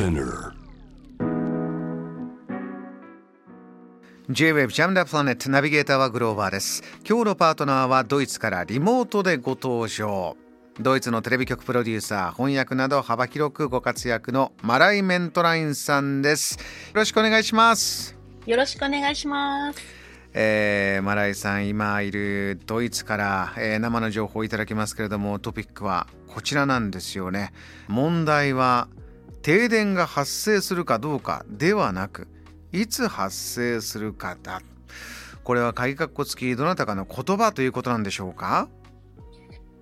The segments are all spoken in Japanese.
Spinner. J-Wave ジャムダプラネットナビゲーターはグローバーです。今日のパートナーはドイツからリモートでご登場。ドイツのテレビ局プロデューサー翻訳など幅広くご活躍のマライ・メントラインさんです。よろしくお願いします。よろしくお願いします。えーマライさん今いるドイツから、えー生の情報をいただきますけれどもトピックはこちらなんですよね。問題は停電が発生するかどうかではなくいつ発生するかだ。これは鍵括弧付きどなたかの言葉ということなんでしょうか？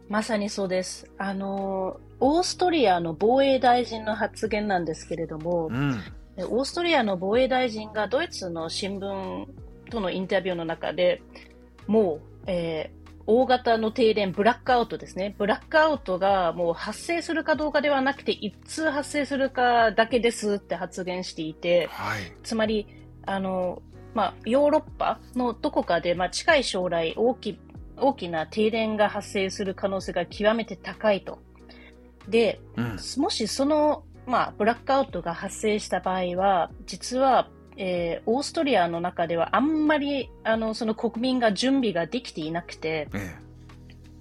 まさにそうです。あの、オーストリアの防衛大臣の発言なんですけれどもう、ん。でオーストリアの防衛大臣がドイツの新聞とのインタビューの中でもう、えー大型の停電、ブラックアウトですね。ブラックアウトがもう発生するかどうかではなくて、いつ発生するかだけですって発言していて、はいつまり、あの、まあ、ヨーロッパのどこかで、まあ、近い将来大き、大きな停電が発生する可能性が極めて高いと。で、うんもしその、まあ、ブラックアウトが発生した場合は、実は、えーオーストリアの中ではあんまり、あの、その国民が準備ができていなくて、え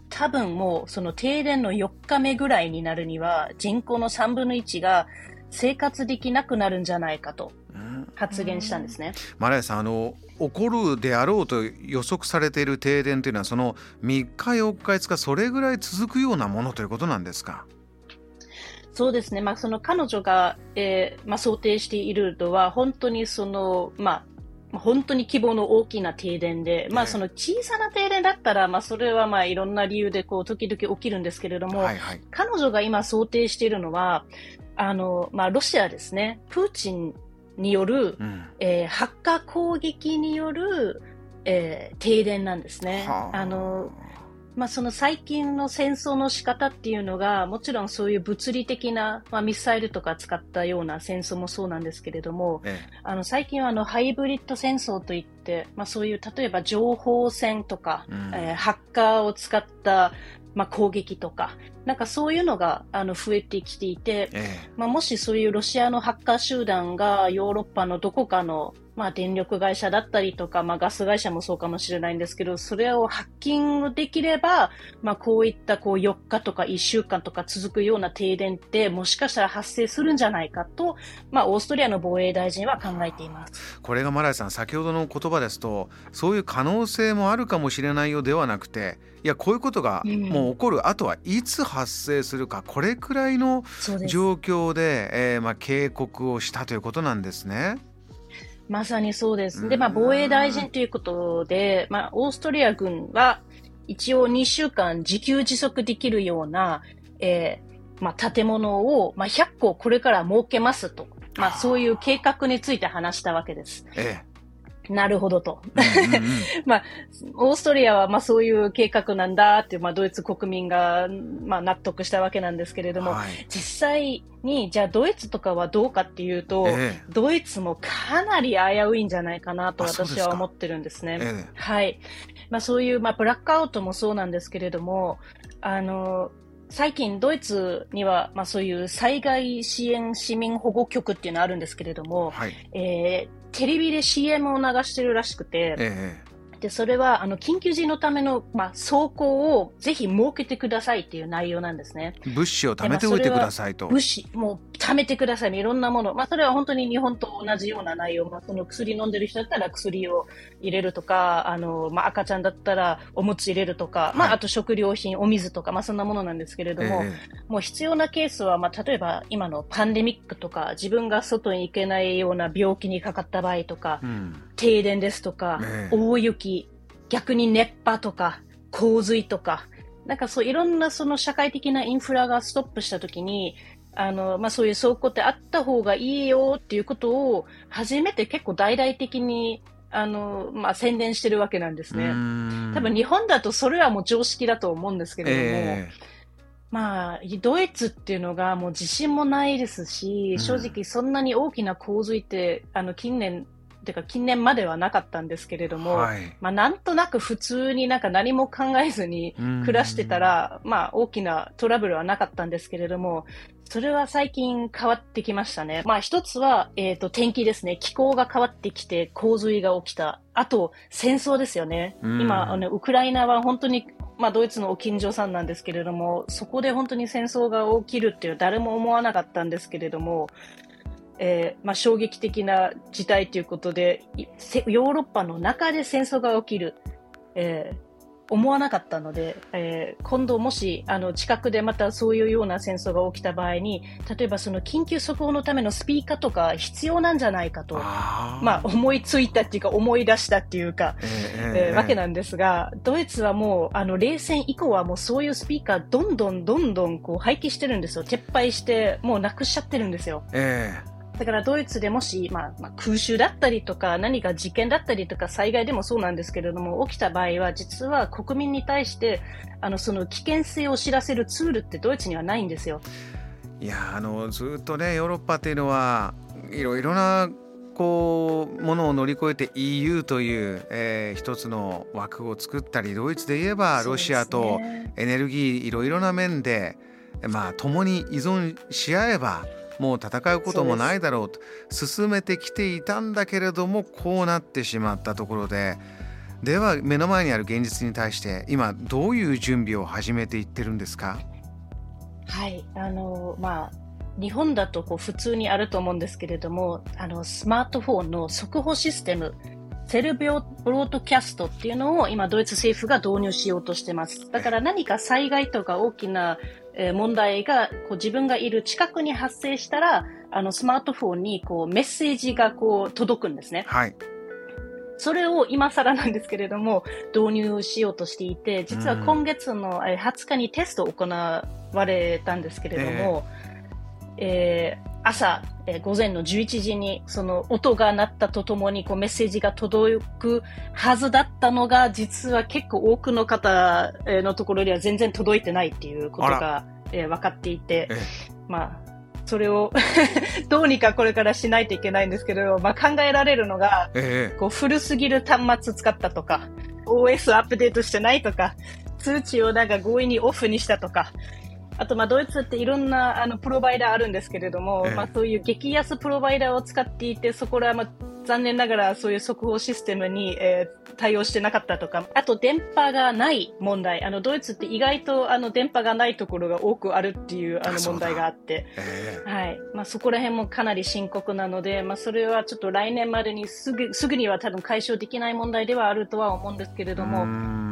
多分もうその停電の4日目ぐらいになるには人口の3分の1が生活できなくなるんじゃないかと発言したんですね。マライさんあの起こるであろうと予測されている停電というのはその3日4日5日それぐらい続くようなものということなんですか？そうですね。まあその彼女が、えーまあ想定しているのは本当にその、まあ本当に規模の大きな停電で、まええあその小さな停電だったら、まあそれはまあいろんな理由でこう時々起きるんですけれども、はいはい彼女が今想定しているのは、あの、まあロシアですね。プーチンによる、うんえーハッカー攻撃による、えー停電なんですね。はあの、まあ、その最近の戦争の仕方っていうのが、もちろんそういう物理的な、まあ、ミサイルとか使ったような戦争もそうなんですけれども、えあの最近はあのハイブリッド戦争といって、まあ、そういう例えば情報戦とか、えうん。えーハッカーを使った、まあ、攻撃とか、なんかそういうのがあの増えてきていて、え。まあ、もしそういうロシアのハッカー集団がヨーロッパのどこかの、まあ、電力会社だったりとか、まあ、ガス会社もそうかもしれないんですけど、それをハッキングできれば、まあ、こういったこう4日とか1週間とか続くような停電ってもしかしたら発生するんじゃないかと、まあ、オーストリアの防衛大臣は考えています。これがマライさん先ほどの言葉ですとそういう可能性もあるかもしれないよではなくていやこういうことがうんもう起こる、あとはいつ発生するかこれくらいの。状況で、えーまあ、警告をしたということなんですね。まさにそうです。で、うんまあ、防衛大臣ということで、まあ、オーストリア軍は、一応2週間自給自足できるような、えーまあ、建物を、まあ、100個これから設けますと。まあ、そういう計画について話したわけです。えなるほどと。まあ、オーストリアは、まあ、そういう計画なんだって、まあ、ドイツ国民が、まあ、納得したわけなんですけれども、はい実際に、じゃあ、ドイツとかはどうかっていうと、えドイツもかなり危ういんじゃないかなと私は思ってるんですね。ええはい。まあそういう、まあブラックアウトもそうなんですけれども、あの、最近ドイツには、まあそういう災害支援市民保護局っていうのがあるんですけれども、はいえーテレビで CM を流してるらしくて、えで、それは、あの、緊急時のための、まあ、走行をぜひ設けてくださいっていう内容なんですね。え物資を貯めておいてくださいと。物資、もう貯めてくださいね。いろんなもの。まあ、それは本当に日本と同じような内容。まあ、その薬飲んでる人だったら薬を入れるとか、あの、まあ、赤ちゃんだったらおむつ入れるとか、まはいあ、あと食料品、お水とか、まあ、そんなものなんですけれども、えもう必要なケースは、まあ、例えば今のパンデミックとか、自分が外に行けないような病気にかかった場合とかえ、うん停電ですとか、ええ大雪、逆に熱波とか、洪水とか、なんかそういろんなその社会的なインフラがストップしたときに、あの、まあ、そういう走行ってあった方がいいよっていうことを、初めて結構大々的に、あの、まあ、宣伝してるわけなんですね。うん。多分日本だとそれはもう常識だと思うんですけれども、え。まあ、ドイツっていうのがもう自信もないですし、うん。正直そんなに大きな洪水って、あの、近年っていうか近年まではなかったんですけれども、はいまあなんとなく普通になんか何も考えずに暮らしてたら、まあ大きなトラブルはなかったんですけれども、それは最近変わってきましたね。まあ一つは、えっ、と天気ですね。気候が変わってきて洪水が起きた。あと戦争ですよね。うん今、あの、ウクライナは本当にまあ、ドイツのお近所さんなんですけれども、そこで本当に戦争が起きるっていう誰も思わなかったんですけれども、えーまあ、衝撃的な事態ということで、ヨーロッパの中で戦争が起きる、えー思わなかったので、えー今度もしあの近くでまたそういうような戦争が起きた場合に、例えばその緊急速報のためのスピーカーとか必要なんじゃないかと、まあ、思いついたっていうか思い出したっていうか、ええーわけなんですが、ドイツはもう、あの、冷戦以降はもうそういうスピーカーどんどんどんどんこう廃棄してるんですよ。撤廃して、もうなくしちゃってるんですよ。ええだからドイツでもし、まあ、まあ、空襲だったりとか、何か事件だったりとか、災害でもそうなんですけれども、起きた場合は、実は国民に対して、あの、その危険性を知らせるツールってドイツにはないんですよ。いやあのずっとねヨーロッパっていうのはいろいろなこうものを乗り越えて EU という、えー一つの枠を作ったりドイツで言えばロシアとエネルギーいろいろな面でまあ共に依存し合えばもう戦うこともないだろうと進めてきていたんだけれどもこうなってしまったところででは目の前にある現実に対して今どういう準備を始めていってるんですか？はい、あの、まあ、日本だとこう普通にあると思うんですけれども、あの、スマートフォンの速報システム、セルビオブロードキャストっていうのを今ドイツ政府が導入しようとしてます。だから何か災害とか大きなえー問題がこう自分がいる近くに発生したら、あのスマートフォンにこうメッセージがこう届くんですね。はい。それを今更なんですけれども、導入しようとしていて、実は今月のえー20日にテストを行われたんですけれども、えー朝、えー午前の11時にその音が鳴ったとともにこうメッセージが届くはずだったのが、実は結構多くの方えーのところには全然届いてないっていうことあが、えー分かっていてえ、まあ、それを どうにかこれからしないといけないんですけど、まあ、考えられるのが、ええ。こう古すぎる端末使ったとか、OS アップデートしてないとか、通知をなんか強引にオフにしたとか、あとまあドイツっていろんなあのプロバイダーあるんですけれども、ええ。まあそういう激安プロバイダーを使っていて、そこらはまあ残念ながらそういう速報システムに、えー対応してなかったとか、あと電波がない問題。あのドイツって意外とあの電波がないところが多くあるっていうあの問題があって、ええ。はい。まあ、そこら辺もかなり深刻なので、まあ、それはちょっと来年までにすぐ、すぐには多分解消できない問題ではあるとは思うんですけれども、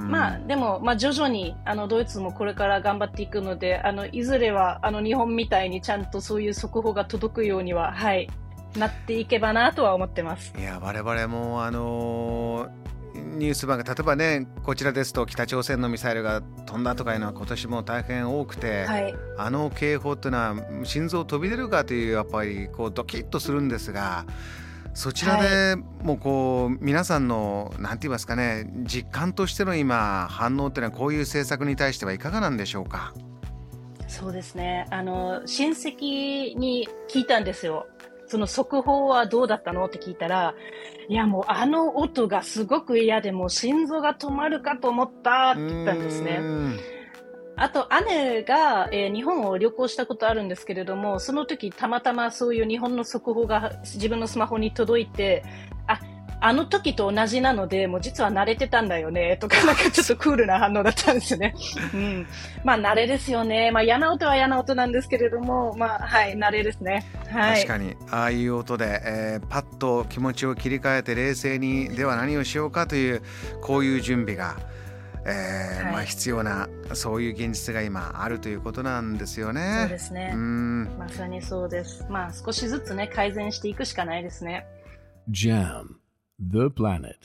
ままあ、でも、まあ、徐々に、あの、ドイツもこれから頑張っていくので、あの、いずれは、あの、日本みたいにちゃんとそういう速報が届くようには、はい、なっていけばなとは思ってます。いや我々もあのーニュース番組例えばねこちらですと北朝鮮のミサイルが飛んだとかいうのは今年も大変多くて、はい。あの警報っていうのは心臓飛び出るかというやっぱりこうドキッとするんですがそちらでもうこう皆さんのなんて言いますかね実感としての今反応っていうのはこういう政策に対してはいかがなんでしょうか？そうですね。あの、親戚に聞いたんですよ。その速報はどうだったのって聞いたら、いやもうあの音がすごく嫌でもう心臓が止まるかと思ったって言ったんですねう。んあと姉が、えー日本を旅行したことあるんですけれども、その時たまたまそういう日本の速報が自分のスマホに届いて、あ、あの時と同じなので、もう実は慣れてたんだよね、とか、なんかちょっとクールな反応だったんですよね。うん。まあ慣れですよね。まあ嫌な音は嫌な音なんですけれども、まあはい、慣れですね。はい。確かにああいう音で、えーパッと気持ちを切り替えて冷静にでは何をしようかというこういう準備が、えーはいまあ、必要なそういう現実が今あるということなんですよそうね。ですねう。んまさにそうです。まあ少しずつね、改善していくしかないですね。Jam, the planet.